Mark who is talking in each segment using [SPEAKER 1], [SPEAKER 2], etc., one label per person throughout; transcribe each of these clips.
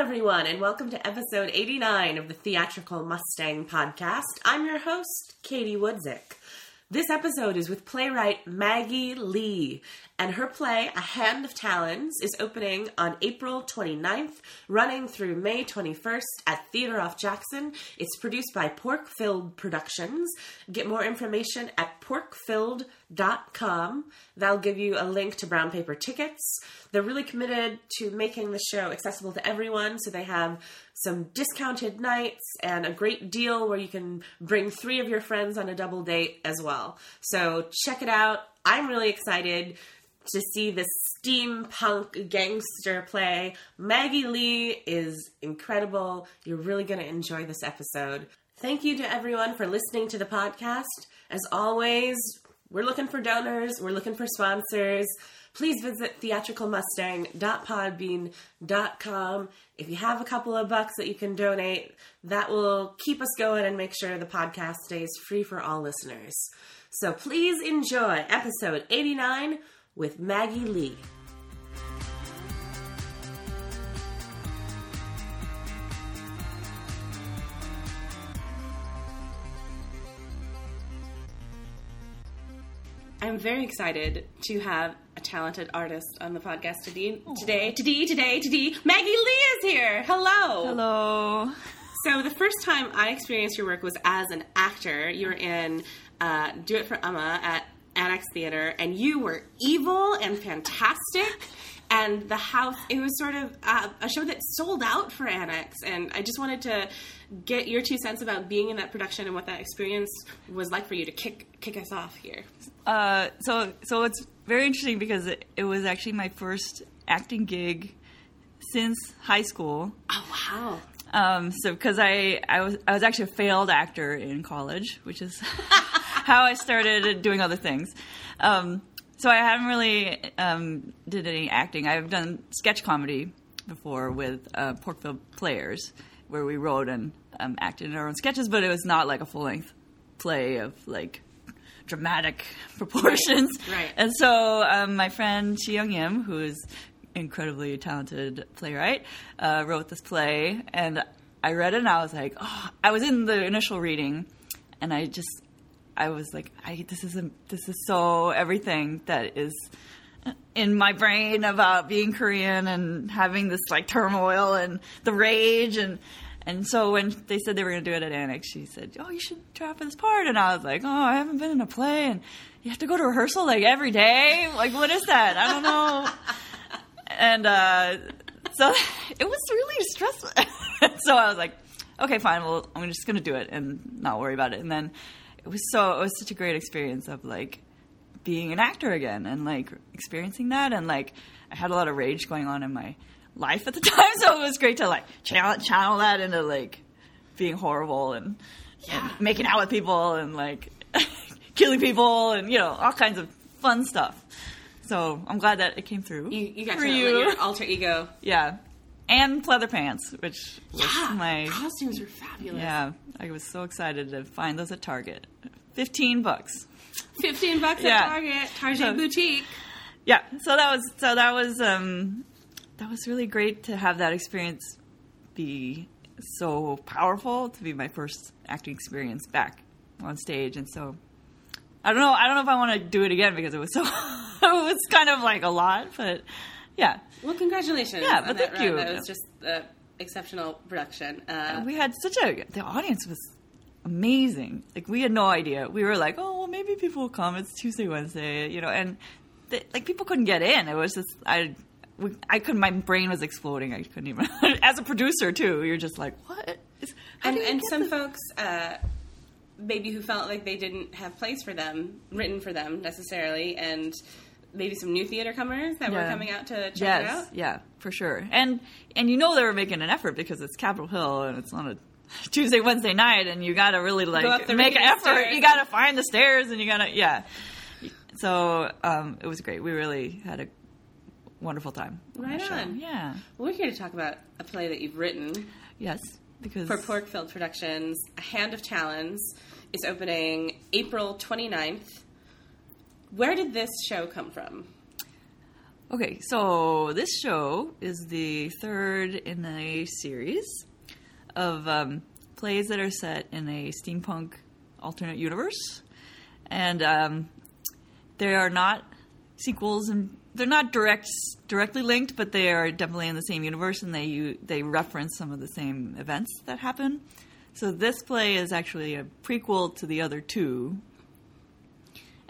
[SPEAKER 1] everyone, and welcome to episode 89 of the Theatrical Mustang podcast. I'm your host, Katie Woodzick. This episode is with playwright Maggie Lee, and her play, A Hand of Talons, is opening on April 29th, running through May 21st at Theater Off Jackson. It's produced by Pork Filled Productions. Get more information at porkfilled.com. That'll give you a link to brown paper tickets. They're really committed to making the show accessible to everyone, so they have some discounted nights and a great deal where you can bring three of your friends on a double date as well. So check it out. I'm really excited to see this steampunk gangster play. Maggie Lee is incredible. You're really going to enjoy this episode. Thank you to everyone for listening to the podcast. As always, we're looking for donors, we're looking for sponsors. Please visit theatricalmustang.podbean.com. If you have a couple of bucks that you can donate, that will keep us going and make sure the podcast stays free for all listeners. So please enjoy episode 89 with Maggie Lee. I'm very excited to have a talented artist on the podcast today. Today, today, today, today. Maggie Lee is here. Hello.
[SPEAKER 2] Hello.
[SPEAKER 1] So the first time I experienced your work was as an actor. You were in uh, Do It for Umma at Annex Theater, and you were evil and fantastic. And the house, it was sort of uh, a show that sold out for Annex. And I just wanted to get your two cents about being in that production and what that experience was like for you to kick kick us off here.
[SPEAKER 2] Uh, so, so it's very interesting because it, it was actually my first acting gig since high school.
[SPEAKER 1] Oh wow!
[SPEAKER 2] Um, so, because I, I was I was actually a failed actor in college, which is how I started doing other things. Um, so I haven't really um, did any acting. I've done sketch comedy before with uh, Pork Filled Players, where we wrote and um, acted in our own sketches, but it was not like a full length play of like dramatic proportions.
[SPEAKER 1] right.
[SPEAKER 2] And so um, my friend Seayoung Yim, who is incredibly talented playwright, uh, wrote this play, and I read it, and I was like, oh, I was in the initial reading, and I just, I was like, I this is a, this is so everything that is in my brain about being Korean and having this like turmoil and the rage and. And so when they said they were going to do it at Annex, she said, "Oh, you should try for this part." And I was like, "Oh, I haven't been in a play, and you have to go to rehearsal like every day. Like, what is that? I don't know." and uh, so it was really stressful. so I was like, okay, fine. Well, I'm just gonna do it and not worry about it. And then it was so it was such a great experience of like being an actor again and like experiencing that and like I had a lot of rage going on in my life at the time, so it was great to like channel, channel that into like being horrible and, and making out with people and like killing people and you know all kinds of fun stuff. So I'm glad that it came through.
[SPEAKER 1] You, you got
[SPEAKER 2] for
[SPEAKER 1] to
[SPEAKER 2] you.
[SPEAKER 1] your alter ego.
[SPEAKER 2] Yeah. And pleather pants, which was
[SPEAKER 1] Yeah,
[SPEAKER 2] my
[SPEAKER 1] costumes were fabulous.
[SPEAKER 2] yeah. I was so excited to find those at Target. Fifteen bucks.
[SPEAKER 1] Fifteen bucks
[SPEAKER 2] Yeah.
[SPEAKER 1] at Target, Target
[SPEAKER 2] So-
[SPEAKER 1] boutique.
[SPEAKER 2] Yeah. So that was so that was um that was really great to have that experience be so powerful to be my first acting experience back on stage and so I don't know I don't know if I want to do it again because it was so it was kind of like a lot but yeah
[SPEAKER 1] Well, congratulations.
[SPEAKER 2] Yeah, but
[SPEAKER 1] that
[SPEAKER 2] thank you.
[SPEAKER 1] run. That was just an exceptional production. Uh,
[SPEAKER 2] we had such a the audience was amazing like we had no idea we were like oh well maybe people will come it's tuesday wednesday you know and like people couldn't get in it was just i we, i couldn't my brain was exploding i couldn't even as a producer too you're just like what is,
[SPEAKER 1] and and some
[SPEAKER 2] this?
[SPEAKER 1] folks, uh, maybe who felt like they didn't have plays for them written for them necessarily, and maybe some new theater comers that were coming out to check
[SPEAKER 2] yes
[SPEAKER 1] it out.
[SPEAKER 2] yeah for sure and and you know they were making an effort because it's capitol hill and it's on a tuesday wednesday night and you gotta really like make an effort
[SPEAKER 1] stairs.
[SPEAKER 2] you gotta find the stairs and you gotta yeah so um, it was great we really had a wonderful time
[SPEAKER 1] Right on.
[SPEAKER 2] yeah
[SPEAKER 1] We're here to talk about a play that you've written
[SPEAKER 2] yes because
[SPEAKER 1] for Pork Filled Productions. A Hand of Talons is opening April 29th. Where did this show come from?
[SPEAKER 2] Okay, so this show is the third in a series of um, plays that are set in a steampunk alternate universe, and um, they are not sequels and they're not direct directly linked, but they are definitely in the same universe, and they they reference some of the same events that happen. So this play is actually a prequel to the other two,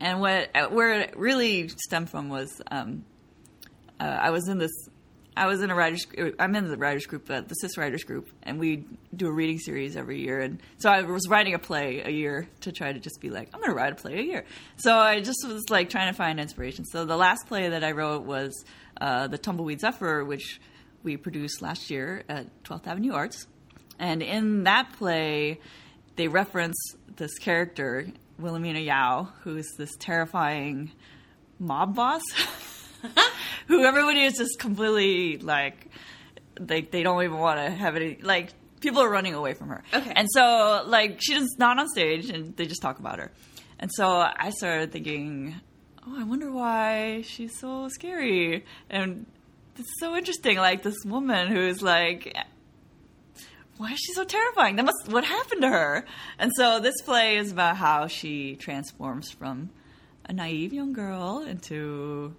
[SPEAKER 2] and what where it really stemmed from was um, uh, I was in this. I was in a writers. I'm in the writers group, uh, the Cis Writers group, and we do a reading series every year. And so I was writing a play a year to try to just be like, I'm going to write a play a year. So I just was like trying to find inspiration. So the last play that I wrote was uh, the Tumbleweed Zephyr, which we produced last year at 12th Avenue Arts. And in that play, they reference this character, Wilhelmina Yao, who is this terrifying mob boss. who everybody is just completely like they they don't even want to have any like people are running away from her.
[SPEAKER 3] Okay.
[SPEAKER 2] And so like she's not on stage and they just talk about her. And so I started thinking, oh, I wonder why she's so scary. And it's so interesting. Like this woman who's like, why is she so terrifying? That must what happened to her. And so this play is about how she transforms from a naive young girl into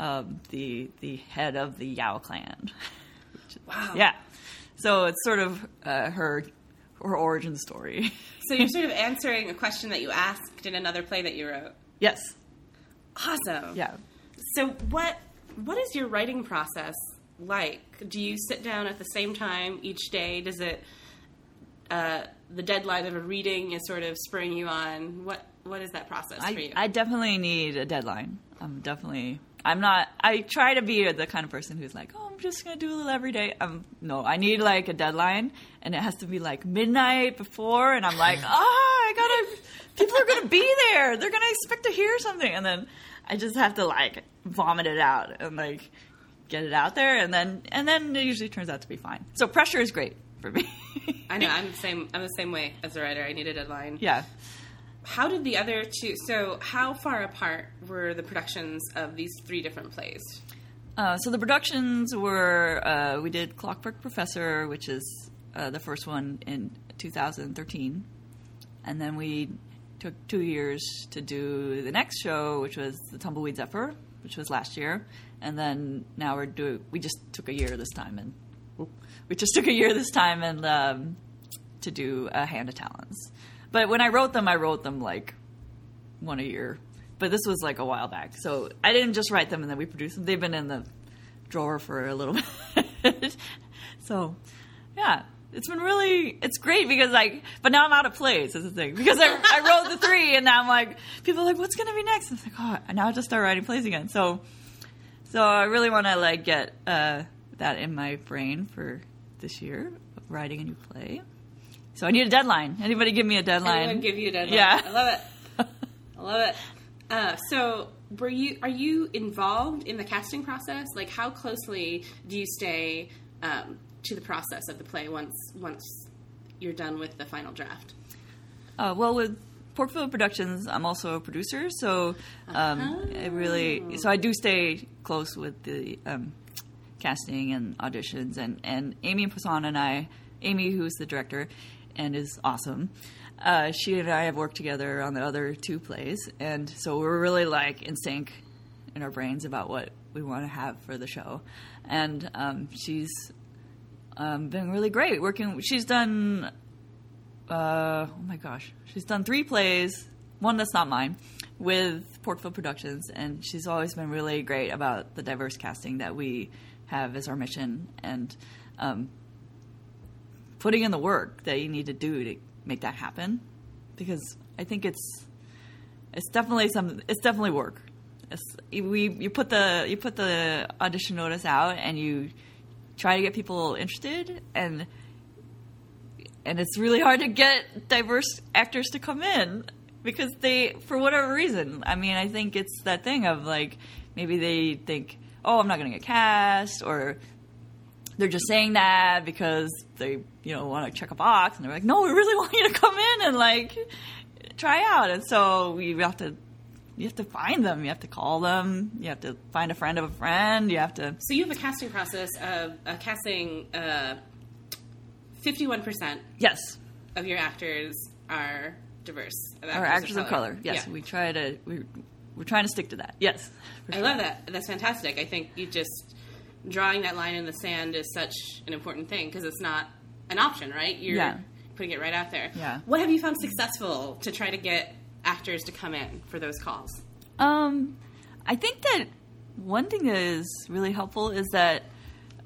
[SPEAKER 2] um, the the head of the Yao clan.
[SPEAKER 3] Wow.
[SPEAKER 2] Yeah. So it's sort of uh, her her origin story.
[SPEAKER 3] So you're sort of answering a question that you asked in another play that you wrote.
[SPEAKER 2] yes.
[SPEAKER 3] Awesome.
[SPEAKER 2] Yeah.
[SPEAKER 3] So what what is your writing process like? Do you sit down at the same time each day? Does it uh, the deadline of a reading is sort of spurring you on? What what is that process for you?
[SPEAKER 2] I definitely need a deadline. I'm definitely. I'm not. I try to be the kind of person who's like, oh, I'm just gonna do a little every day. Um, no, I need like a deadline, and it has to be like midnight before, and I'm like, ah, I gotta. People are gonna be there. They're gonna expect to hear something, and then I just have to like vomit it out and like get it out there, and then and then it usually turns out to be fine. So pressure is great for me.
[SPEAKER 3] I know I'm the same. I'm the same way as a writer. I need a deadline.
[SPEAKER 2] yeah.
[SPEAKER 3] How did the other two? So how far apart were the productions of these three different plays?
[SPEAKER 2] Uh, so the productions were uh, we did Clockwork Professor, which is uh, the first one in 2013, and then we took two years to do the next show, which was the Tumbleweed Zephyr, which was last year, and then now we're doing. We just took a year this time, and we just took a year this time and um, to do a Hand of Talons. But when I wrote them, I wrote them like one a year. But this was like a while back, so I didn't just write them and then we produced them. They've been in the drawer for a little bit. so, yeah, it's been really it's great because like, but now I'm out of plays. Is the thing because I, I wrote the three and now I'm like, people are like, what's gonna be next? I was like, oh, now I just start writing plays again. So, so I really want to like get uh, that in my brain for this year, of writing a new play. So I need a deadline. Anybody give me a deadline?
[SPEAKER 3] I'm gonna give you a deadline.
[SPEAKER 2] Yeah.
[SPEAKER 3] I love it. I love it. Uh, so, were you are you involved in the casting process? Like, how closely do you stay um, to the process of the play once once you're done with the final draft?
[SPEAKER 2] Uh, well, with Pork Filled Productions, I'm also a producer, so um, I really so I do stay close with the um, casting and auditions, and and Amy Poisson and I, Amy, who's the director, and is awesome. Uh, she and I have worked together on the other two plays, and so we're really like in sync in our brains about what we want to have for the show. And um, she's um, been really great working. She's done uh, oh my gosh, she's done three plays, one that's not mine, with Pork Filled Productions, and she's always been really great about the diverse casting that we have as our mission and um, putting in the work that you need to do to make that happen. Because I think it's it's definitely some it's definitely work. It's, we you put the you put the audition notice out and you try to get people interested and and it's really hard to get diverse actors to come in because they for whatever reason i mean i think it's that thing of like maybe they think oh i'm not going to get cast or they're just saying that because they you know want to check a box and they're like no we really want you to come in and like try out. And so you have to you have to find them. You have to call them. You have to find a friend of a friend. You have to
[SPEAKER 1] so you have a casting process of a casting uh 51%.
[SPEAKER 2] Yes.
[SPEAKER 1] Of your actors are diverse. Of
[SPEAKER 2] actors actors of color. Of color. Yes,
[SPEAKER 1] yeah.
[SPEAKER 2] we try to we we're trying to stick to that. Yes.
[SPEAKER 1] I love that. That's fantastic. I think you just drawing that line in the sand is such an important thing because it's not an option, right? You're
[SPEAKER 2] yeah.
[SPEAKER 1] putting it right out there.
[SPEAKER 2] Yeah.
[SPEAKER 1] What have you found successful to try to get actors to come in for those calls?
[SPEAKER 2] Um, I think that one thing that is really helpful is that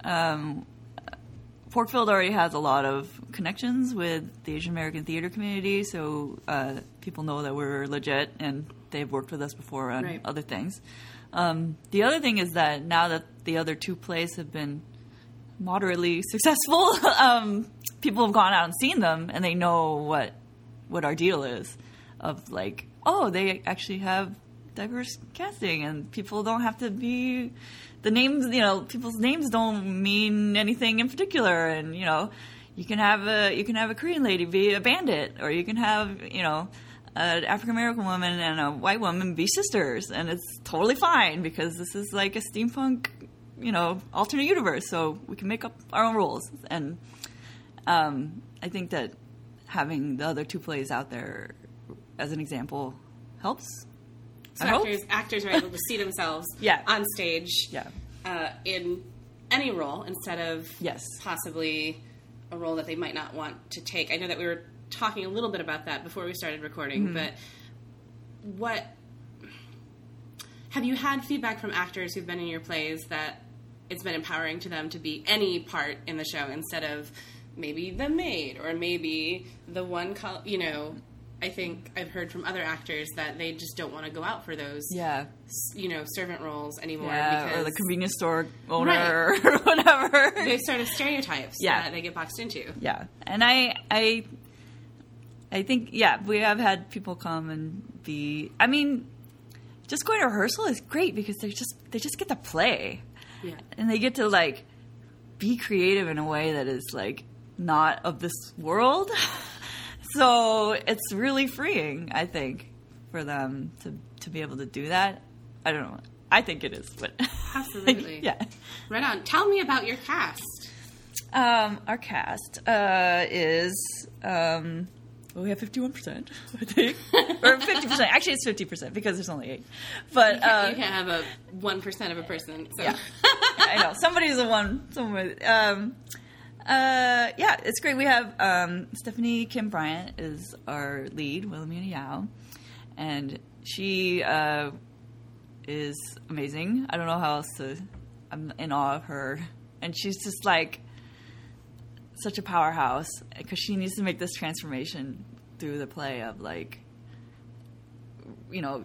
[SPEAKER 2] um, Pork Filled already has a lot of connections with the Asian American theater community, so uh, people know that we're legit and they've worked with us before on
[SPEAKER 1] Right.
[SPEAKER 2] other things. Um, the other thing is that now that the other two plays have been moderately successful, um, people have gone out and seen them, and they know what what our deal is. Of like, oh, they actually have diverse casting, and people don't have to be the names. You know, people's names don't mean anything in particular, and you know, you can have a you can have a Korean lady be a bandit, or you can have you know. An African American woman and a white woman be sisters, and it's totally fine because this is like a steampunk you know alternate universe so we can make up our own rules and um, i think that having the other two plays out there as an example helps
[SPEAKER 1] So
[SPEAKER 2] I hope.
[SPEAKER 1] actors, actors are able to see themselves
[SPEAKER 2] Yeah.
[SPEAKER 1] on stage
[SPEAKER 2] yeah
[SPEAKER 1] uh, in any role instead of
[SPEAKER 2] Yes.
[SPEAKER 1] possibly a role that they might not want to take. I know that we were talking a little bit about that before we started recording,
[SPEAKER 2] Mm-hmm.
[SPEAKER 1] but what have you had feedback from actors who've been in your plays that it's been empowering to them to be any part in the show instead of maybe the maid or maybe the one col- you know I think I've heard from other actors that they just don't want to go out for those
[SPEAKER 2] yeah
[SPEAKER 1] you know servant roles anymore
[SPEAKER 2] yeah
[SPEAKER 1] because
[SPEAKER 2] or the convenience store owner or whatever
[SPEAKER 1] they sort of stereotypes
[SPEAKER 2] Yeah.
[SPEAKER 1] that they get boxed into.
[SPEAKER 2] yeah and i i i think yeah we have had people come and be i mean just going to rehearsal is great because they just they just get to play
[SPEAKER 1] Yeah.
[SPEAKER 2] and they get to like be creative in a way that is like not of this world. so it's really freeing, I think, for them to to be able to do that. I don't know. I think it is, but
[SPEAKER 1] Absolutely.
[SPEAKER 2] yeah.
[SPEAKER 1] Right on. Tell me about your cast.
[SPEAKER 2] Um, our cast uh, is um, well, we have fifty one percent, I think, or fifty percent. Actually, it's fifty percent because there's only eight. But uh,
[SPEAKER 1] you can't have a one percent of a person. So.
[SPEAKER 2] Yeah. I know somebody's a one. Somebody. Um, uh, yeah, it's great. We have um, Stephanie Kim Bryant is our lead, Wilhelmina Yao, and she uh, is amazing. I don't know how else to. I'm in awe of her, and she's just like such a powerhouse because she needs to make this transformation through the play of like, you know,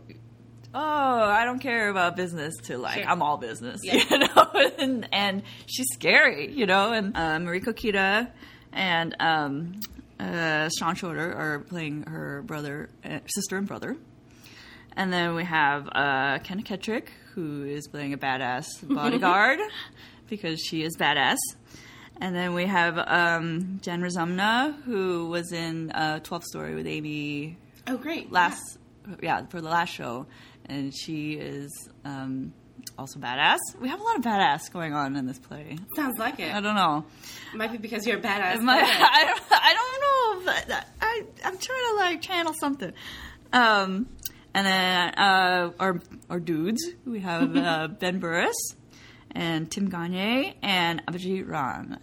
[SPEAKER 2] oh, I don't care about business to like
[SPEAKER 1] Sure.
[SPEAKER 2] I'm all business,
[SPEAKER 1] Yeah.
[SPEAKER 2] you know, and, and she's scary, you know, and uh, Mariko Kita and um, uh, Sean Schroeder are playing her brother, uh, sister and brother. And then we have uh, Kenna Kettrick, who is playing a badass bodyguard because she is badass. And then we have um, Jen Razumna, who was in uh, 12th Story with Amy
[SPEAKER 1] Oh, great.
[SPEAKER 2] last, yeah. for the last show, and she is um, also badass. We have a lot of badass going on in this play.
[SPEAKER 1] Sounds like it.
[SPEAKER 2] I don't know.
[SPEAKER 1] It Might be because you're a badass.
[SPEAKER 2] My. I, don't, I don't know. If I, I'm trying to like channel something. Um, and then uh, our our dudes, we have uh, Ben Burris and Tim Gagne and Abhijit Ran,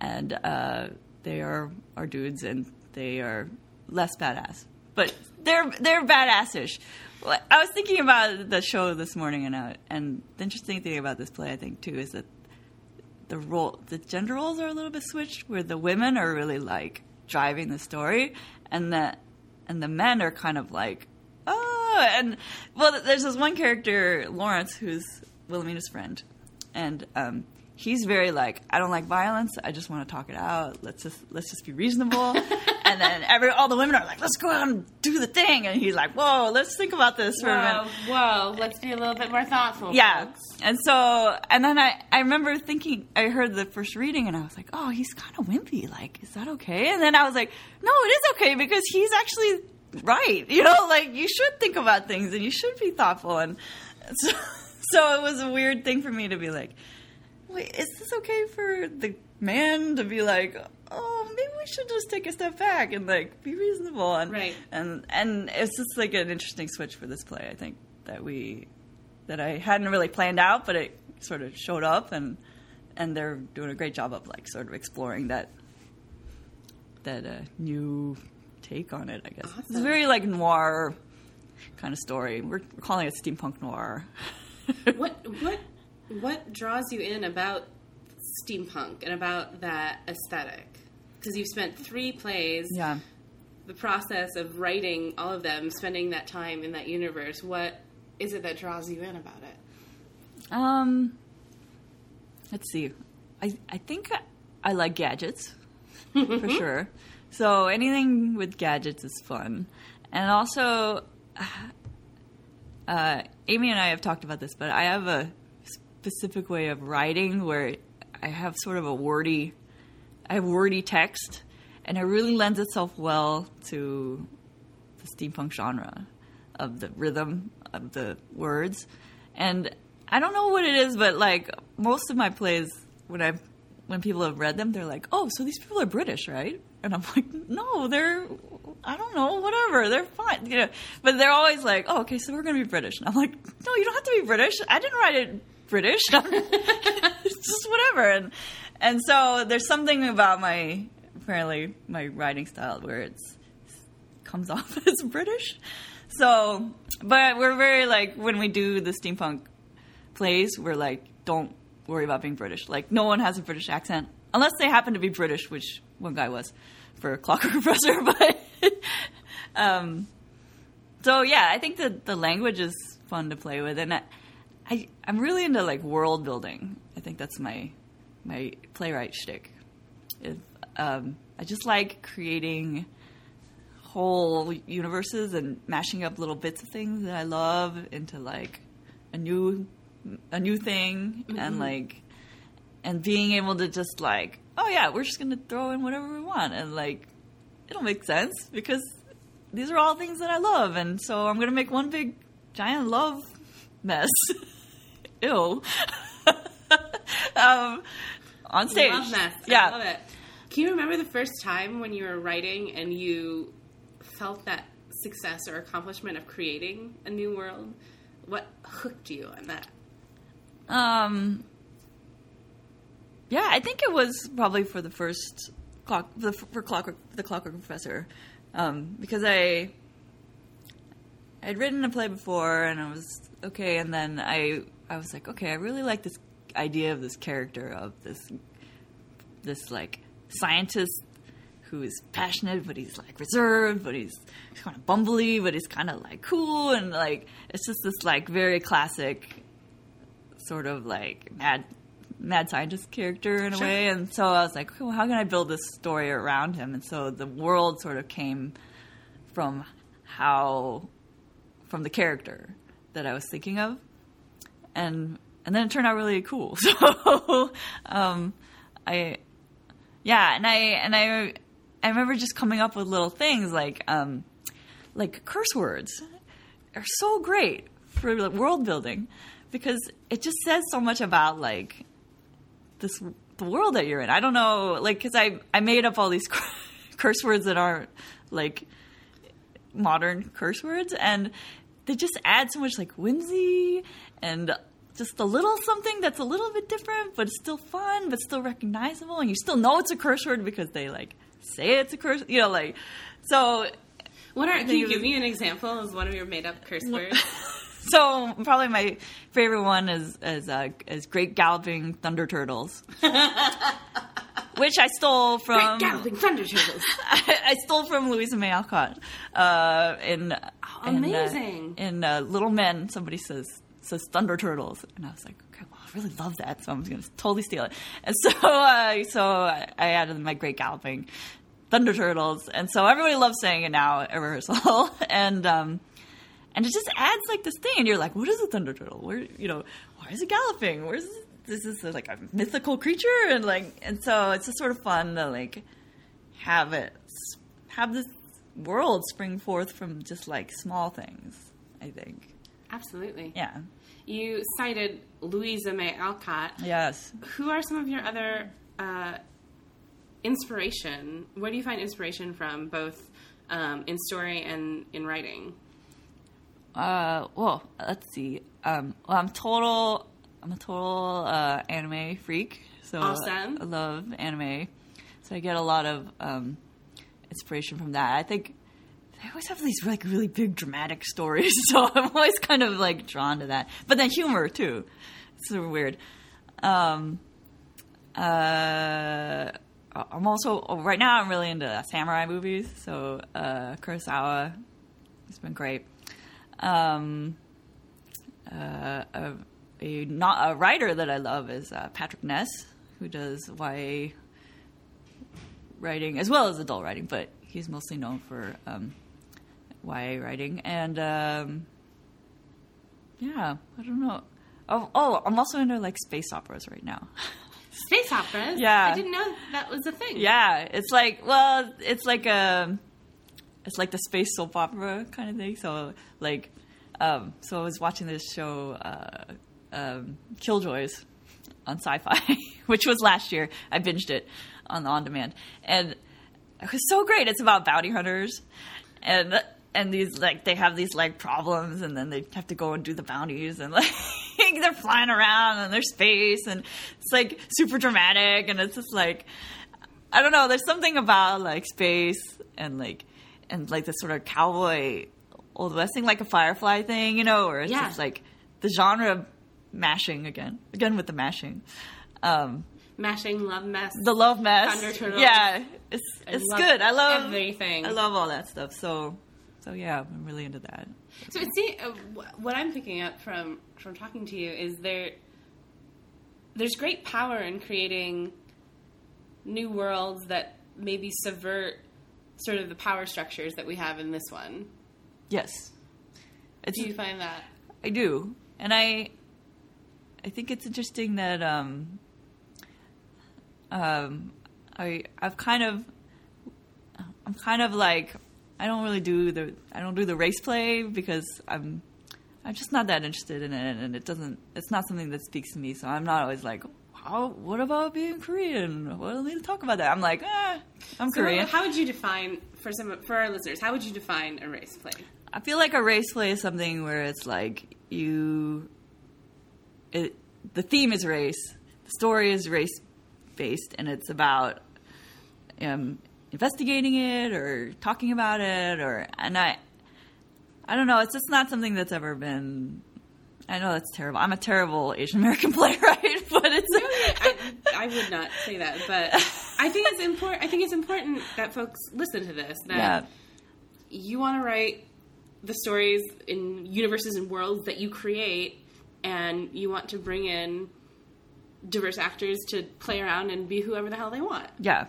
[SPEAKER 2] and uh, they are our dudes, and they are less badass, but they're they're badassish. I was thinking about the show this morning, and uh, and the interesting thing about this play, I think, too, is that the role the gender roles are a little bit switched where the women are really like driving the story and the and the men are kind of like oh and well there's this one character Lawrence who's Wilhelmina's friend and um he's very like I don't like violence I just want to talk it out let's just let's just be reasonable and then every all the women are like let's go out and do the thing and he's like whoa let's think about this for a minute
[SPEAKER 1] Whoa, whoa. Let's be a little bit more thoughtful.
[SPEAKER 2] yeah.
[SPEAKER 1] folks.
[SPEAKER 2] And so, and then I, I remember thinking, I heard the first reading and I was like, oh, he's kind of wimpy. Like, is that okay? And then I was like, no, it is okay because he's actually right. You know, like you should think about things and you should be thoughtful. And so, so it was a weird thing for me to be like, wait, is this okay for the man to be like, oh, we should just take a step back and like be reasonable and
[SPEAKER 3] Right.
[SPEAKER 2] and and it's just like an interesting switch for this play. I think that we that I hadn't really planned out, but it sort of showed up and and they're doing a great job of like sort of exploring that that uh, new take on it. I guess it's very like noir kind of story. We're, we're calling it steampunk noir.
[SPEAKER 1] what what what draws you in about steampunk and about that aesthetic? Because you've spent three plays.
[SPEAKER 2] yeah.
[SPEAKER 1] The process of writing all of them, spending that time in that universe. What is it that draws you in about it?
[SPEAKER 2] Um, let's see. I I think I, I like gadgets for sure. So anything with gadgets is fun, and also, uh, Amy and I have talked about this, but I have a specific way of writing where I have sort of a wordy, I have wordy text, and it really lends itself well to the steampunk genre of the rhythm of the words. And I don't know what it is, but like most of my plays, when I when people have read them, they're like, "Oh, so these people are British, right?" And I'm like, "No, they're I don't know, whatever. They're fine, you know." But they're always like, "Oh, okay, so we're going to be British." And I'm like, "No, you don't have to be British. I didn't write it British. it's just whatever." And and so there's something about my apparently my writing style where it's comes off as British. So, but we're very like when we do the steampunk plays, we're like, don't worry about being British. Like, no one has a British accent unless they happen to be British, which one guy was for Clockwork Professor. But um, so yeah, I think that the language is fun to play with, and I, I I'm really into like world building. I think that's my my playwright shtick. If, um, I just like creating whole universes and mashing up little bits of things that I love into like a new a new thing and like and being able to just like oh yeah we're just gonna throw in whatever we want and like it'll make sense because these are all things that I love and so I'm gonna make one big giant love mess. Ew um on stage
[SPEAKER 1] Love
[SPEAKER 2] yeah
[SPEAKER 1] I love it. Can you remember the first time when you were writing and you felt that success or accomplishment of creating a new world? What hooked you on that?
[SPEAKER 2] Um. Yeah, I think it was probably for the first clock the for clockwork the clockwork professor, um, because I I'd written a play before and I was okay, and then I I was like, okay, I really like this idea of this character of this this like scientist who is passionate, but he's like reserved, but he's kind of bumbly, but he's kind of like cool, and like it's just this like very classic sort of like mad mad scientist character in a
[SPEAKER 1] Sure.
[SPEAKER 2] way. And so I was like, well, how can I build this story around him? And so the world sort of came from how from the character that I was thinking of, and and then it turned out really cool. So um, I yeah, and I and I I remember just coming up with little things like um, like curse words are so great for world building because it just says so much about like this the world that you're in. I don't know, like because I I made up all these curse words that aren't like modern curse words, and they just add so much like whimsy and just a little something that's a little bit different, but it's still fun, but still recognizable, and you still know it's a curse word because they like say it's a curse. You know, like so.
[SPEAKER 1] What are? Can you give me an example of one of your made up curse words?
[SPEAKER 2] So probably my favorite one is is uh, is Great Galloping Thunder Turtles, which I stole from
[SPEAKER 1] Great galloping thunder turtles.
[SPEAKER 2] I stole from Louisa May Alcott. Uh, in in, uh,
[SPEAKER 1] Amazing.
[SPEAKER 2] in uh, Little Men, somebody says says Thunder Turtles, and I was like, okay, well, I really love that, so I'm going to totally steal it. And so uh, so I added my Great Galloping Thunder Turtles, and so everybody loves saying it now at rehearsal, and. um and it just adds like this thing, and you're like, "What is a thunder turtle? Where you know, why is it galloping? Where's this is like a mythical creature?" And like, and so it's just sort of fun to like have it have this world spring forth from just like small things. I think.
[SPEAKER 1] Absolutely.
[SPEAKER 2] Yeah.
[SPEAKER 1] You cited Louisa May Alcott.
[SPEAKER 2] Yes.
[SPEAKER 1] Who are some of your other uh, inspiration? Where do you find inspiration from, both um, in story and in writing?
[SPEAKER 2] Uh, well, let's see. Um, well, I'm total. I'm a total uh, anime freak. So
[SPEAKER 1] Awesome.
[SPEAKER 2] I love anime. So I get a lot of um, inspiration from that. I think they always have these like really big dramatic stories, so I'm always kind of like drawn to that. But then humor too. It's sort of weird. Um, uh, I'm also oh, right now. I'm really into samurai movies. So uh, Kurosawa has been great. Um, uh, a, a not a writer that I love is uh, Patrick Ness, who does YA writing as well as adult writing, but he's mostly known for um, YA writing. And um, yeah, I don't know. Oh, oh, I'm also into like space operas right now.
[SPEAKER 1] Space operas?
[SPEAKER 2] Yeah.
[SPEAKER 1] I didn't know that was a thing.
[SPEAKER 2] yeah, it's like well, it's like a it's like the space soap opera kind of thing. So like, um, so I was watching this show, uh, um, Killjoys, on Sci-Fi, which was last year. I binged it on on demand, and it was so great. It's about bounty hunters, and and these like they have these like problems, and then they have to go and do the bounties, and like they're flying around and there's space, and it's like super dramatic, and it's just like I don't know. There's something about like space and like and like this sort of cowboy old west thing, like a Firefly thing, you know, or it's
[SPEAKER 1] Yeah.
[SPEAKER 2] just like the genre mashing again, again with the mashing. Um,
[SPEAKER 1] Mashing Love Mess.
[SPEAKER 2] the love mess,
[SPEAKER 1] Thunder Turtles.
[SPEAKER 2] yeah, it's
[SPEAKER 1] I
[SPEAKER 2] it's good. I love
[SPEAKER 1] everything.
[SPEAKER 2] I love all that stuff. So so yeah, I'm really into that.
[SPEAKER 1] So it see, uh, what I'm picking up from from talking to you is there. There's great power in creating new worlds that maybe subvert sort of the power structures that we have in this one.
[SPEAKER 2] Yes, it's
[SPEAKER 1] Do you find that?
[SPEAKER 2] I do, and I, I think it's interesting that um, um, I I've kind of, I'm kind of like I don't really do the I don't do the race play because I'm I'm just not that interested in it, and it doesn't it's not something that speaks to me. So I'm not always like. How, what about being Korean? What do we need to talk about that? I'm like, eh, I'm
[SPEAKER 1] So
[SPEAKER 2] Korean.
[SPEAKER 1] how would you define for some for our listeners? How would you define a race play?
[SPEAKER 2] I feel like a race play is something where it's like you, it, the theme is race, the story is race based, and it's about um, investigating it or talking about it, or and I, I don't know. It's just not something that's ever been. I know that's terrible. I'm a terrible Asian American playwright, but it's
[SPEAKER 1] I, I would not say that, but I think it's important. I think it's important that folks listen to this. That
[SPEAKER 2] yeah,
[SPEAKER 1] you want to write the stories in universes and worlds that you create, and you want to bring in diverse actors to play around and be whoever the hell they want.
[SPEAKER 2] Yeah,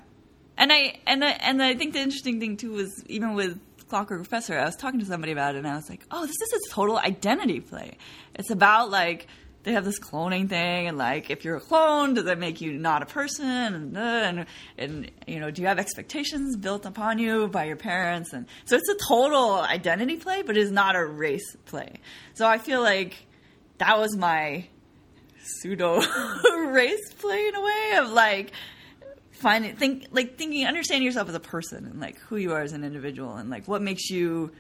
[SPEAKER 2] and I and I, and I think the interesting thing too was even with Clockwork Professor, I was talking to somebody about it, and I was like, oh, this is a total identity play. It's about like they have this cloning thing, and like if you're a clone, does that make you not a person? And uh, and, and you know, do you have expectations built upon you by your parents? And so it's a total identity play, but it's not a race play. So I feel like that was my pseudo race play in a way of like finding think like thinking understanding yourself as a person and like who you are as an individual and like what makes you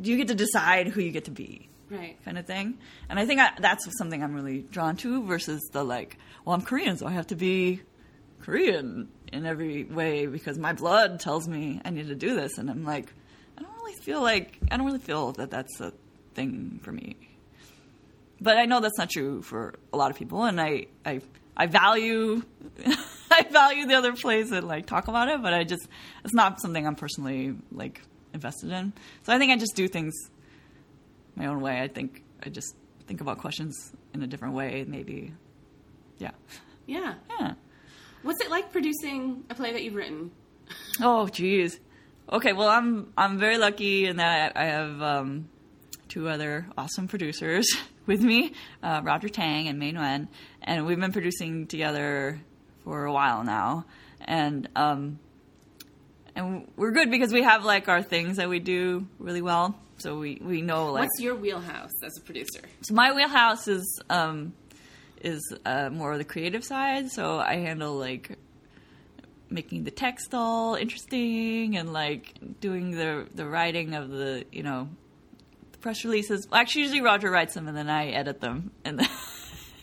[SPEAKER 2] do you get to decide who you get to be?
[SPEAKER 1] Right.
[SPEAKER 2] kind of thing. And i think I, that's something i'm really drawn to versus the like well i'm korean so i have to be korean in every way because my blood tells me i need to do this. And i'm like i don't really feel like i don't really feel that that's a thing for me. But I know that's not true for a lot of people, and I I, I value I value the other plays that like talk about it, but I just it's not something I'm personally like invested in. So I think I just do things my own way. I think I just think about questions in a different way, maybe. Yeah,
[SPEAKER 1] Yeah.
[SPEAKER 2] yeah.
[SPEAKER 1] What's it like producing a play that you've written?
[SPEAKER 2] Oh, geez. Okay, well, I'm I'm very lucky in that I have um, two other awesome producers with me, uh, Roger Tang and Mei Nguyen, and we've been producing together for a while now, and um, and we're good because we have like our things that we do really well. So we we know like
[SPEAKER 1] What's your wheelhouse as a producer?
[SPEAKER 2] so my wheelhouse is um is uh, more of the creative side. So I handle like making the text all interesting and like doing the the writing of the you know the press releases. Well, actually, usually Roger writes them and then I edit them and. Then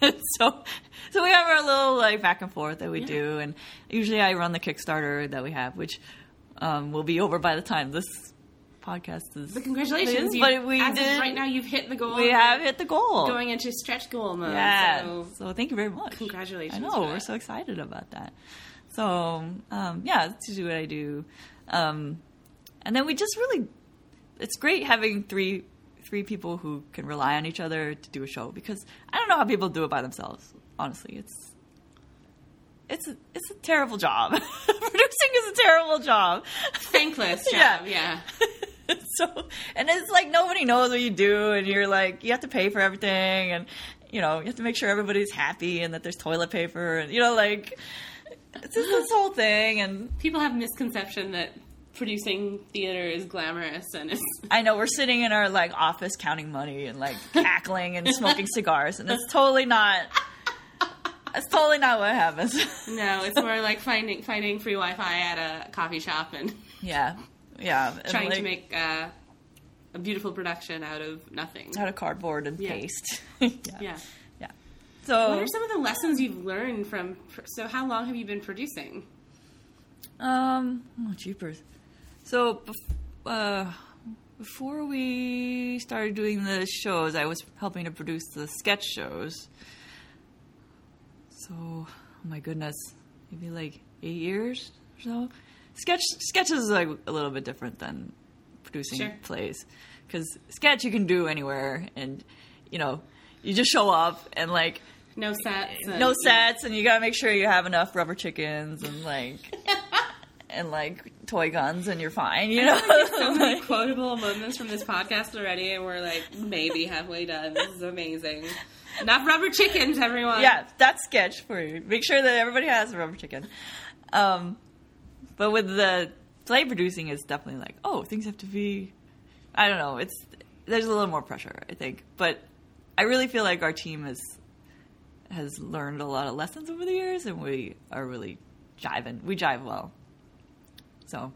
[SPEAKER 2] so, so we have our little like back and forth that we
[SPEAKER 1] Yeah.
[SPEAKER 2] do, and usually I run the Kickstarter that we have, which um, will be over by the time this podcast is.
[SPEAKER 1] But congratulations!
[SPEAKER 2] Is, but we did.
[SPEAKER 1] right now. You've hit the goal.
[SPEAKER 2] we have hit the goal.
[SPEAKER 1] going into stretch goal mode.
[SPEAKER 2] Yeah.
[SPEAKER 1] So
[SPEAKER 2] So thank you very much.
[SPEAKER 1] Congratulations
[SPEAKER 2] I know we're so excited about that. So um, yeah, that's usually what I do. Um, and then we just really, it's great having three three people who can rely on each other to do a show because I don't know how people do it by themselves. Honestly, it's it's a, it's a terrible job. Producing is a terrible job.
[SPEAKER 1] thankless
[SPEAKER 2] Yeah.
[SPEAKER 1] job. Yeah.
[SPEAKER 2] so and it's like nobody knows what you do and you're like you have to pay for everything and you know you have to make sure everybody's happy and that there's toilet paper and you know like it's just this whole thing and
[SPEAKER 1] People have misconception that producing theater is glamorous and it's
[SPEAKER 2] i know we're sitting in our like office counting money and like cackling and smoking cigars and it's totally not it's totally not what happens
[SPEAKER 1] no, it's more like finding finding free Wi-Fi at a coffee shop and
[SPEAKER 2] yeah yeah and,
[SPEAKER 1] trying to make uh, a beautiful production out of nothing.
[SPEAKER 2] out of cardboard and
[SPEAKER 1] Yeah.
[SPEAKER 2] paste yeah
[SPEAKER 1] Yeah.
[SPEAKER 2] yeah so
[SPEAKER 1] What are some of the lessons you've learned from? So, how long have you been producing?
[SPEAKER 2] Um, oh, jeepers. So, uh, before we started doing the shows, I was helping to produce the sketch shows. So, oh my goodness, maybe like eight years or so. Sketch sketches is like a little bit different than producing
[SPEAKER 1] Sure.
[SPEAKER 2] plays because sketch you can do anywhere, and you know, you just show up and like
[SPEAKER 1] No sets. and-
[SPEAKER 2] no sets, and you gotta make sure you have enough rubber chickens and like and like toy guns, and you're fine. You know.
[SPEAKER 1] so many quotable moments from this podcast already, and we're like maybe halfway done. This is amazing. Not rubber chickens, everyone.
[SPEAKER 2] yeah, that's sketch for you. Make sure that everybody has a rubber chicken. Um, but with the play producing, it's definitely like, oh, things have to be. I don't know. It's there's a little more pressure, I think, but I really feel like our team has has learned a lot of lessons over the years, and we are really jiving. We jive well. So,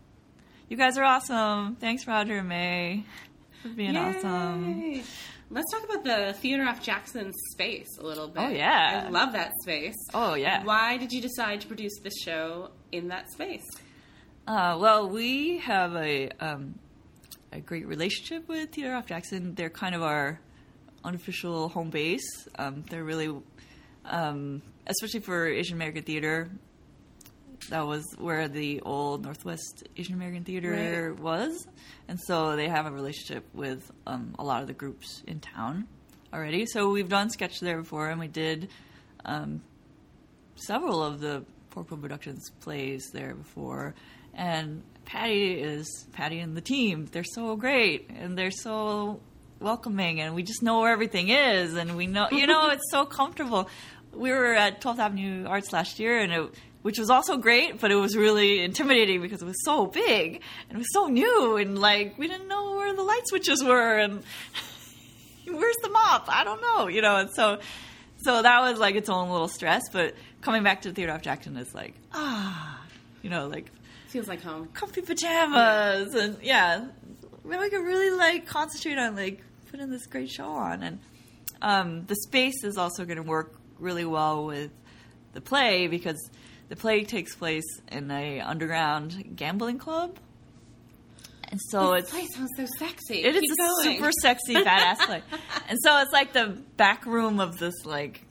[SPEAKER 2] you guys are awesome. Thanks, Roger and May, for being awesome.
[SPEAKER 1] Let's talk about the Theater off Jackson space a little bit.
[SPEAKER 2] Oh, yeah.
[SPEAKER 1] I love that space.
[SPEAKER 2] Oh yeah.
[SPEAKER 1] Why did you decide to produce this show in that space?
[SPEAKER 2] Uh, well, we have a um, a great relationship with Theater Off Jackson. They're kind of our unofficial home base. Um, they're really, um, especially for Asian American theater. That was where the old Northwest Asian American Theater was, and so they have a relationship with um, a lot of the groups in town already. So we've done sketch there before, and we did um, several of the Pork Filled Productions plays there before. And Patty is Patty and the team. They're so great and they're so welcoming, and we just know where everything is, and we know you know it's so comfortable. We were at 12th Avenue Arts last year, and it, which was also great, but it was really intimidating because it was so big and it was so new, and like we didn't know where the light switches were, and where's the mop? I don't know, you know. And so, so that was like its own little stress. But coming back to the Theater Off Jackson is like ah, you know, like
[SPEAKER 1] Feels like home.
[SPEAKER 2] comfy pajamas and yeah, then we could really like concentrate on like putting this great show on. And um, the space is also going to work really well with the play because the play takes place in a underground gambling club. And so
[SPEAKER 1] this
[SPEAKER 2] it's
[SPEAKER 1] place sounds so sexy.
[SPEAKER 2] it is
[SPEAKER 1] Keep
[SPEAKER 2] a
[SPEAKER 1] going.
[SPEAKER 2] super sexy badass play. And so it's like the back room of this like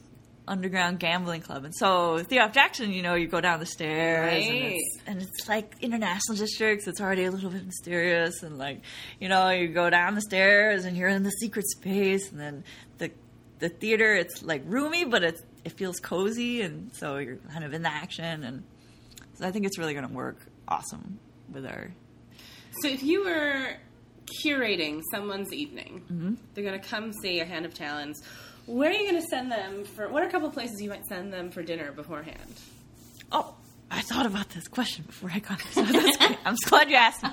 [SPEAKER 2] underground gambling club. And so Theof Jackson, you know, you go down the stairs and, it's, and it's like international districts. It's already a little bit mysterious and like, you know, you go down the stairs and you're in the secret space and then the the theater it's like roomy but it's it feels cozy and so you're kind of in the action and so I think it's really going to work awesome with our
[SPEAKER 1] So if you were curating someone's evening,
[SPEAKER 2] Mm-hmm.
[SPEAKER 1] they're going to come see a Hand of Talons. Where are you going to send them for? What are a couple places you might send them for dinner beforehand?
[SPEAKER 2] Oh, I thought about this question before I got this. That's. I'm so glad you asked. Me.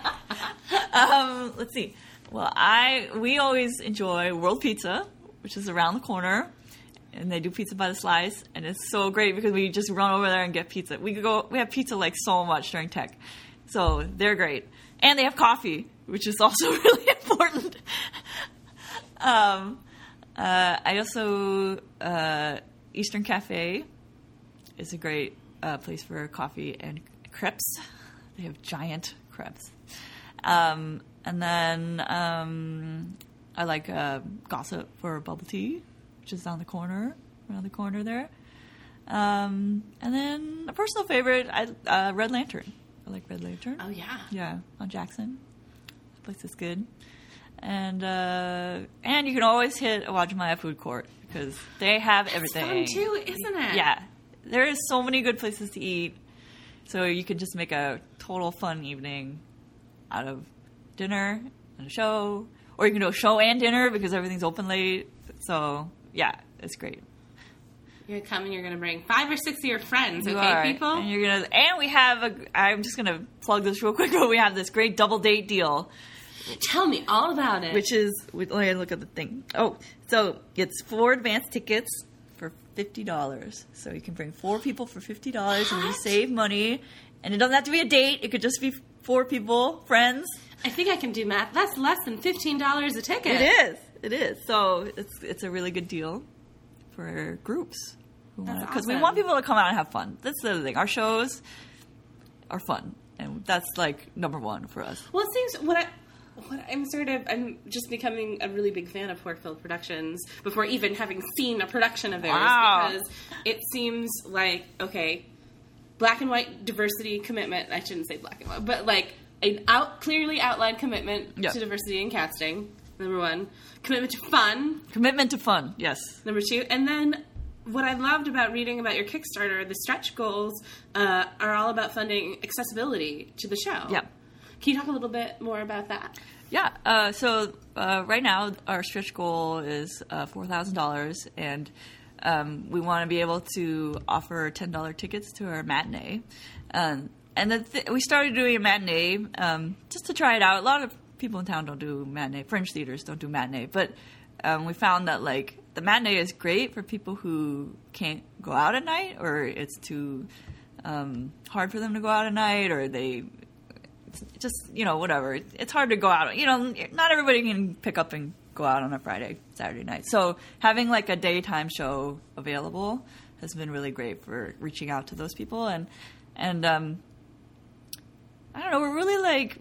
[SPEAKER 2] Um, let's see. Well, I we always enjoy World Pizza, which is around the corner, and they do pizza by the slice, and it's so great because we just run over there and get pizza. We go. We have pizza like so much during tech, so they're great, and they have coffee, which is also really important. um, uh, I also uh, Eastern Cafe is a great uh, place for coffee and crepes. They have giant crepes. Um, and then um, I like uh, Gossip for bubble tea, which is down the corner, around the corner there. Um, and then a personal favorite, I, uh, Red Lantern. I like Red Lantern.
[SPEAKER 1] Oh yeah.
[SPEAKER 2] Yeah, on Jackson. This place is good. And uh, and you can always hit a Uwajimaya Food Court because they have everything.
[SPEAKER 1] Fun too, isn't it?
[SPEAKER 2] Yeah, there is so many good places to eat. So you can just make a total fun evening out of dinner and a show, or you can do a show and dinner because everything's open late. So yeah, it's great.
[SPEAKER 1] You're and you're gonna bring five or six of your friends,
[SPEAKER 2] You
[SPEAKER 1] okay,
[SPEAKER 2] are.
[SPEAKER 1] people?
[SPEAKER 2] And you're gonna and we have a. I'm just gonna plug this real quick, but we have this great double date deal.
[SPEAKER 1] Tell me all about it.
[SPEAKER 2] which is wait, let me look at the thing. Oh, so it's four advance tickets for fifty dollars. So you can bring four people for fifty dollars, and you save money. And it doesn't have to be a date; it could just be four people, friends.
[SPEAKER 1] I think I can do math. That's less than fifteen dollars a ticket.
[SPEAKER 2] It is. It is. So it's it's a really good deal for groups because we want people to come out and have fun. That's the other thing. Our shows are fun, and that's like number one for us.
[SPEAKER 1] Well, it seems what I. What I'm sort of, I'm just becoming a really big fan of Pork Filled Productions before even having seen a production of theirs
[SPEAKER 2] Wow.
[SPEAKER 1] because it seems like okay, black and white diversity commitment. I shouldn't say black and white, but like an out clearly outlined commitment
[SPEAKER 2] Yep.
[SPEAKER 1] to diversity in casting. Number one, commitment to fun.
[SPEAKER 2] Commitment to fun. Yes.
[SPEAKER 1] Number two, and then what I loved about reading about your Kickstarter, the stretch goals uh, are all about funding accessibility to the show.
[SPEAKER 2] Yeah.
[SPEAKER 1] Can you talk a little bit more about that?
[SPEAKER 2] Yeah. Uh, so uh, right now, our stretch goal is uh, four thousand dollars, and um, we want to be able to offer ten dollar tickets to our matinee. Um, and th- we started doing a matinee um, just to try it out. A lot of people in town don't do matinee. Fringe theaters don't do matinee, but um, we found that like the matinee is great for people who can't go out at night, or it's too um, hard for them to go out at night, or they just you know whatever it's hard to go out you know not everybody can pick up and go out on a friday saturday night so having like a daytime show available has been really great for reaching out to those people and and um i don't know we're really like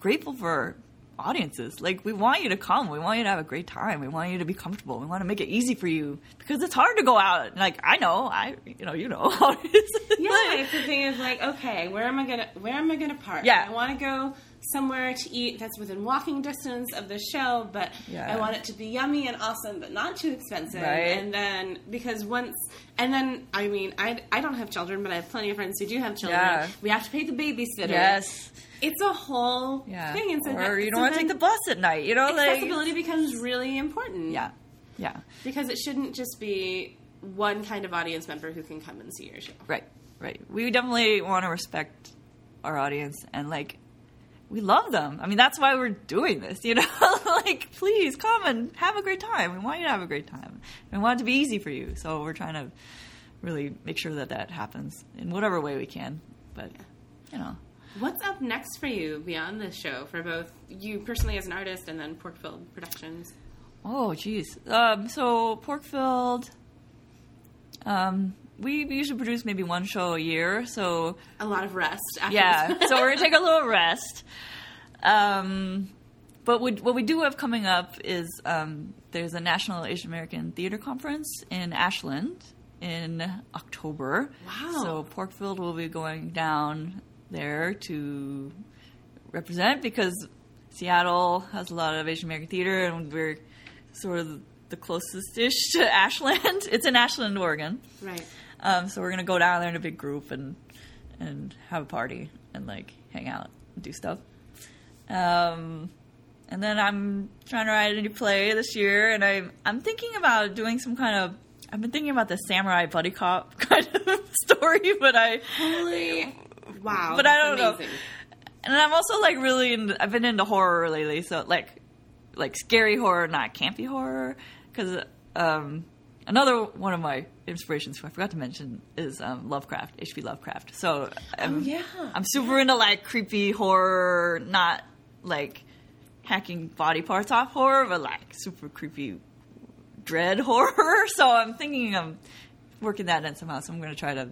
[SPEAKER 2] grateful for audiences like we want you to come we want you to have a great time we want you to be comfortable we want to make it easy for you because it's hard to go out like i know i you know you know how it is.
[SPEAKER 1] Yeah, it's the thing is like, okay, where am I gonna where am I gonna park?
[SPEAKER 2] Yeah.
[SPEAKER 1] I want to go somewhere to eat that's within walking distance of the show, but
[SPEAKER 2] Yeah.
[SPEAKER 1] I want it to be yummy and awesome, but not too expensive.
[SPEAKER 2] Right.
[SPEAKER 1] And then because once and then I mean I I don't have children, but I have plenty of friends who do have children.
[SPEAKER 2] Yeah.
[SPEAKER 1] We have to pay the babysitter.
[SPEAKER 2] yes
[SPEAKER 1] It's a whole
[SPEAKER 2] Yeah.
[SPEAKER 1] thing. And so
[SPEAKER 2] or
[SPEAKER 1] that-
[SPEAKER 2] you don't
[SPEAKER 1] so
[SPEAKER 2] want to take the bus at night. You know, like
[SPEAKER 1] accessibility becomes really important.
[SPEAKER 2] yeah, yeah,
[SPEAKER 1] Because it shouldn't just be one kind of audience member who can come and see your show.
[SPEAKER 2] right, right. We definitely want to respect our audience and like we love them. I mean, that's why we're doing this. You know, like please come and have a great time. We want you to have a great time. We want it to be easy for you. So we're trying to really make sure that that happens in whatever way we can. But you know,
[SPEAKER 1] What's up next for you beyond this show for both you personally as an artist and then Pork Filled Productions?
[SPEAKER 2] Oh, geez. Um, so Pork Filled, um, we usually produce maybe one show a year. So
[SPEAKER 1] A lot of rest. After
[SPEAKER 2] yeah, so we're gonna take a little rest. Um, but we, what we do have coming up is um, there's a National Asian American Theater Conference in Ashland in October.
[SPEAKER 1] Wow.
[SPEAKER 2] So Porkfield will be going down there to represent because Seattle has a lot of Asian American theater, and we're sort of the closest ish to Ashland. It's in Ashland, Oregon.
[SPEAKER 1] right.
[SPEAKER 2] Um, so we're gonna go down there in a big group and and have a party and like hang out and do stuff. Um, and then I'm trying to write a new play this year, and I'm I'm thinking about doing some kind of I've been thinking about the samurai buddy cop kind of story, but I
[SPEAKER 1] Holy wow!
[SPEAKER 2] But I don't know. and I'm also like really in, I've been into horror lately, so like like scary horror, not campy horror, because um, another one of my inspirations I forgot to mention is um, Lovecraft, H.P. Lovecraft. So I'm,
[SPEAKER 3] Oh, yeah.
[SPEAKER 2] I'm super into like creepy horror, not like hacking body parts off horror, but like super creepy dread horror. So I'm thinking of working that in somehow. So I'm going to try to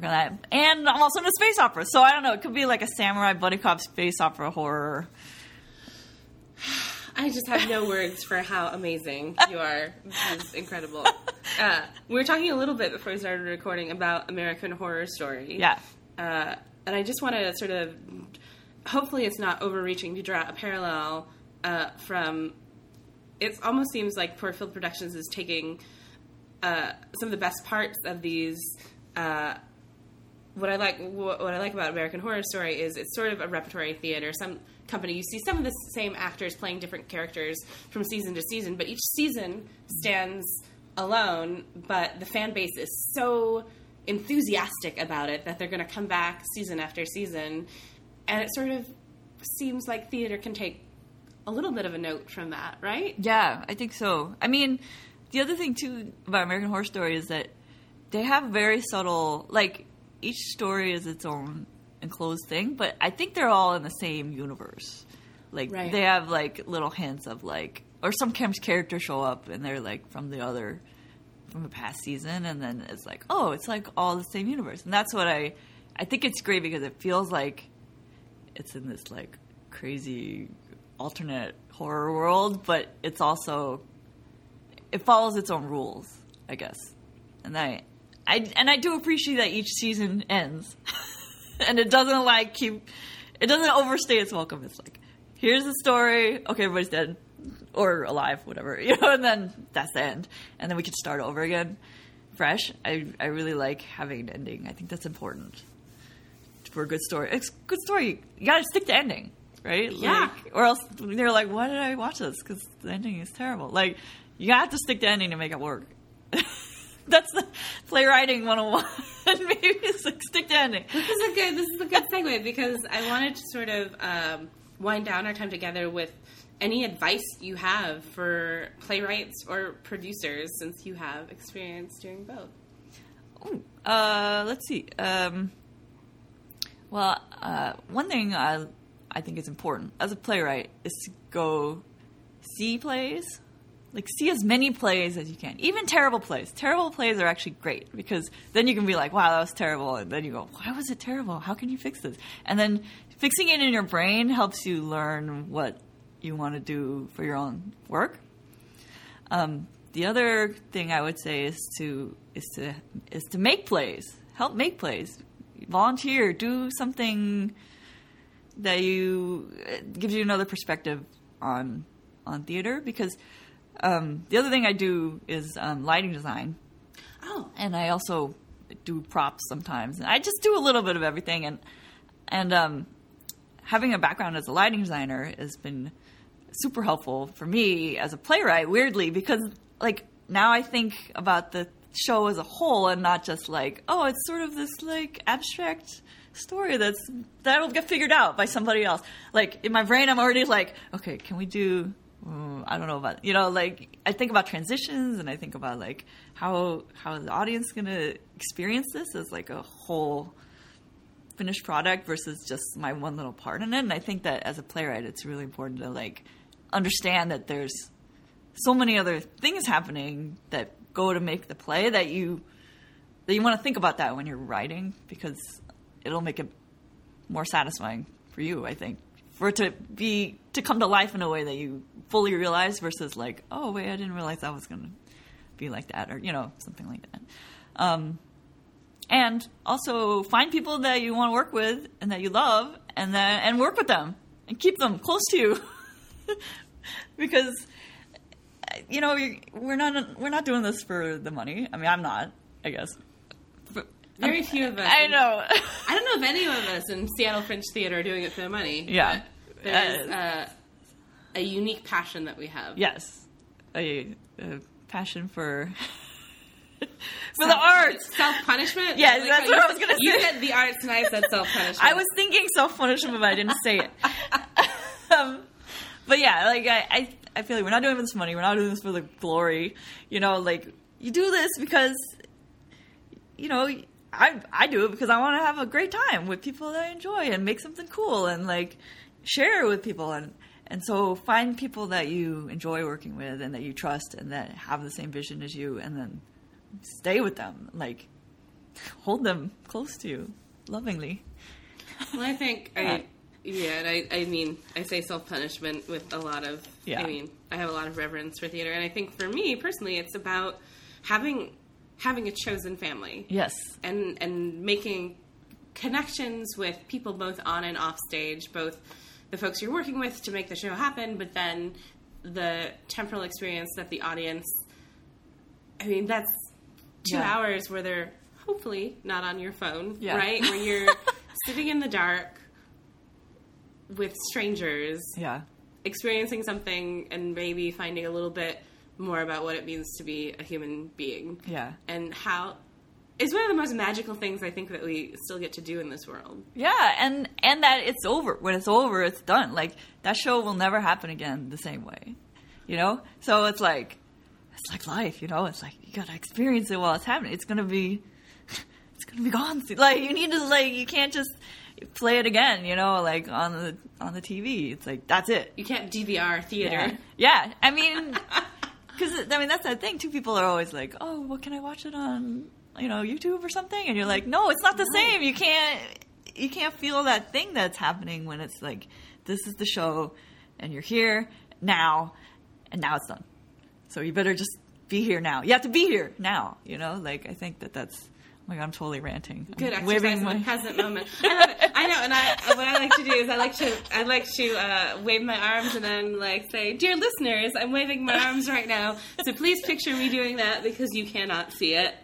[SPEAKER 2] on that. And I'm also into space opera. So I don't know. It could be like a samurai buddy cop space opera horror.
[SPEAKER 1] I just have no words for how amazing you are. This is incredible. Uh, we were talking a little bit before we started recording about American Horror Story.
[SPEAKER 2] Yeah.
[SPEAKER 1] Uh, and I just want to sort of, hopefully, it's not overreaching to draw a parallel uh, from. It almost seems like Pork Filled Productions is taking uh, some of the best parts of these. What I like, what I like about American Horror Story is it's sort of a repertory theater. Some company you see some of the same actors playing different characters from season to season, but each season stands alone. But the fan base is so enthusiastic about it that they're going to come back season after season, and it sort of seems like theater can take a little bit of a note from that, right?
[SPEAKER 2] Yeah, I think so. I mean, the other thing too about American Horror Story is that they have very subtle, like each story is its own enclosed thing, but I think they're all in the same universe. Like
[SPEAKER 1] Right.
[SPEAKER 2] they have like little hints of like, or sometimes characters show up and they're like from the other, from the past season, and then it's like, oh, it's like all the same universe, and that's what I, I think it's great because it feels like it's in this like crazy alternate horror world, but it's also it follows its own rules, I guess. And I, I and I do appreciate that each season ends, and it doesn't like keep, it doesn't overstay its welcome. It's like, here's the story. Okay, everybody's dead or alive, whatever, you know, and then that's the end, and then we can start over again, fresh. I I really like having an ending. I think that's important for a good story. It's a good story. You got to stick to ending, right?
[SPEAKER 1] Yeah.
[SPEAKER 2] Like, or else they're like, why did I watch this? Because the ending is terrible. Like, you have to stick to ending to make it work. That's the playwriting 101. Maybe it's like stick to ending.
[SPEAKER 1] This is a good. This is a good segue because I wanted to sort of um, wind down our time together with any advice you have for playwrights or producers, since you have experience doing both.
[SPEAKER 2] Ooh, uh, let's see. Um, well, uh, one thing I I think is important as a playwright is to go see plays, like see as many plays as you can, even terrible plays. Terrible plays are actually great because then you can be like, "Wow, that was terrible," and then you go, "Why was it terrible? How can you fix this?" And then fixing it in your brain helps you learn what you want to do for your own work. Um, the other thing I would say is to is to is to make plays. Help make plays. Volunteer. Do something that you gives you another perspective on on theater. Because um, the other thing I do is um, lighting design,
[SPEAKER 1] Oh,
[SPEAKER 2] and I also do props sometimes. And I just do a little bit of everything. And and um, having a background as a lighting designer has been super helpful for me as a playwright. Weirdly, because like now I think about the show as a whole and not just like oh, it's sort of this like abstract story that's that'll get figured out by somebody else. Like in my brain, I'm already like, okay, can we do? Mm, I don't know about you know like I think about transitions and I think about like how how the audience gonna experience this as like a whole finished product versus just my one little part in it. And I think that as a playwright, it's really important to like understand that there's so many other things happening that go to make the play that you that you want to think about that when you're writing because it'll make it more satisfying for you. I think for it to be to come to life in a way that you fully realize versus like, oh wait, I didn't realize that was gonna be like that, or you know something like that. Um, and also find people that you want to work with and that you love and then and work with them and keep them close to you because you know we're not we're not doing this for the money i mean i'm not i guess But-
[SPEAKER 1] very few of us.
[SPEAKER 2] i know
[SPEAKER 1] I don't know if any of us in Seattle Fringe Theater are doing it for the money.
[SPEAKER 2] yeah
[SPEAKER 1] There's uh, a unique passion that we have.
[SPEAKER 2] yes a, a passion for for the arts.
[SPEAKER 1] Self punishment?
[SPEAKER 2] Yes, that's what I was gonna say.
[SPEAKER 1] You said the arts, and I said self punishment.
[SPEAKER 2] I was thinking self punishment, but I didn't say it. um, but yeah, like I, I, I feel like we're not doing this for money. We're not doing this for the glory. You know, like you do this because, you know, I, I do it because I want to have a great time with people that I enjoy and make something cool and like share with people and. And so find people that you enjoy working with and that you trust and that have the same vision as you and then stay with them. Like hold them close to you lovingly.
[SPEAKER 1] Well, I think I, yeah, and I, I mean, I say self punishment with a lot of,
[SPEAKER 2] Yeah.
[SPEAKER 1] I mean, I have a lot of reverence for theater, and I think for me personally, it's about having having a chosen family
[SPEAKER 2] Yes.
[SPEAKER 1] and and making connections with people both on and off stage, both the folks you're working with to make the show happen, but then the temporal experience that the audience. I mean, that's two
[SPEAKER 2] Yeah.
[SPEAKER 1] hours where they're hopefully not on your phone,
[SPEAKER 2] Yeah.
[SPEAKER 1] right? Where you're sitting in the dark with strangers,
[SPEAKER 2] Yeah.
[SPEAKER 1] experiencing something, and maybe finding a little bit more about what it means to be a human being
[SPEAKER 2] Yeah.
[SPEAKER 1] and how it's one of the most magical things I think that we still get to do in this world.
[SPEAKER 2] Yeah, and and that it's over. When it's over, it's done. Like that show will never happen again the same way. You know? So it's like it's like life, you know? It's like you got to experience it while it's happening. It's going to be it's going to be gone. soon. Like you need to like you can't just play it again, you know, like on the on the TV. It's like that's it.
[SPEAKER 1] You can't DVR theater.
[SPEAKER 2] Yeah. yeah. I mean cuz I mean that's the thing. Two people are always like, "Oh, what can I watch it on, you know, YouTube or something?" And you're like, "No, it's not the same. You can't you can't feel that thing that's happening when it's like this is the show and you're here now and now it's done. So you better just be here now. You have to be here now, you know? Like I think that that's Oh my god, I'm totally ranting. I'm
[SPEAKER 1] Good exercise in
[SPEAKER 2] my-
[SPEAKER 1] the present moment. I love it. I know, and I what I like to do is I like to I like to uh, wave my arms and then like say, "Dear listeners, I'm waving my arms right now, so please picture me doing that because you cannot see it."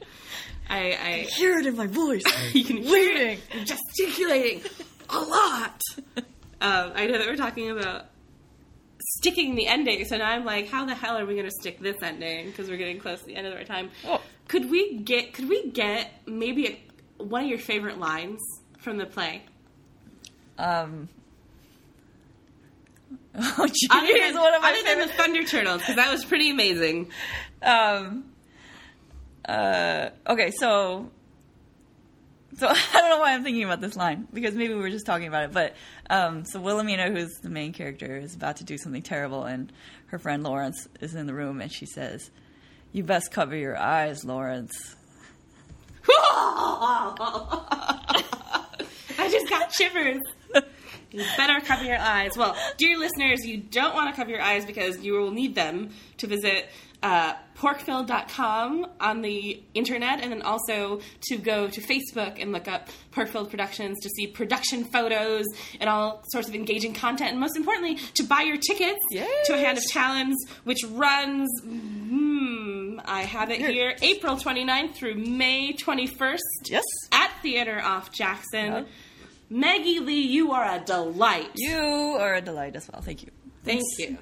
[SPEAKER 1] I, I
[SPEAKER 2] hear it in my voice.
[SPEAKER 1] you can hear
[SPEAKER 2] waving.
[SPEAKER 1] it gesticulating a lot. Um, I know that we're talking about sticking the ending, so now I'm like, how the hell are we going to stick this ending? Because we're getting close to the end of our time.
[SPEAKER 2] Oh.
[SPEAKER 1] Could we get? Could we get maybe a, one of your favorite lines from the play?
[SPEAKER 2] Um Oh, geez,
[SPEAKER 1] Other than,
[SPEAKER 2] one of my
[SPEAKER 1] other than the Thunder Turtles, because that was pretty amazing.
[SPEAKER 2] um, uh, okay, so so I don't know why I'm thinking about this line because maybe we were just talking about it. But um, so Wilhelmina, who's the main character, is about to do something terrible, and her friend Lawrence is in the room, and she says, "You best cover your eyes, Lawrence."
[SPEAKER 1] I just got shivers. You better cover your eyes. Well, dear listeners, you don't want to cover your eyes because you will need them to visit uh, porkfilled.com on the internet and then also to go to Facebook and look up Pork Filled Productions to see production photos and all sorts of engaging content. And most importantly, to buy your tickets to A Hand of Talons, which runs, hmm, I have it here, April 29th through May 21st
[SPEAKER 2] Yes,
[SPEAKER 1] at Theater Off Jackson.
[SPEAKER 2] Yep.
[SPEAKER 1] Maggie Lee, you are a delight.
[SPEAKER 2] you are a delight as well. Thank you.
[SPEAKER 1] Thank you.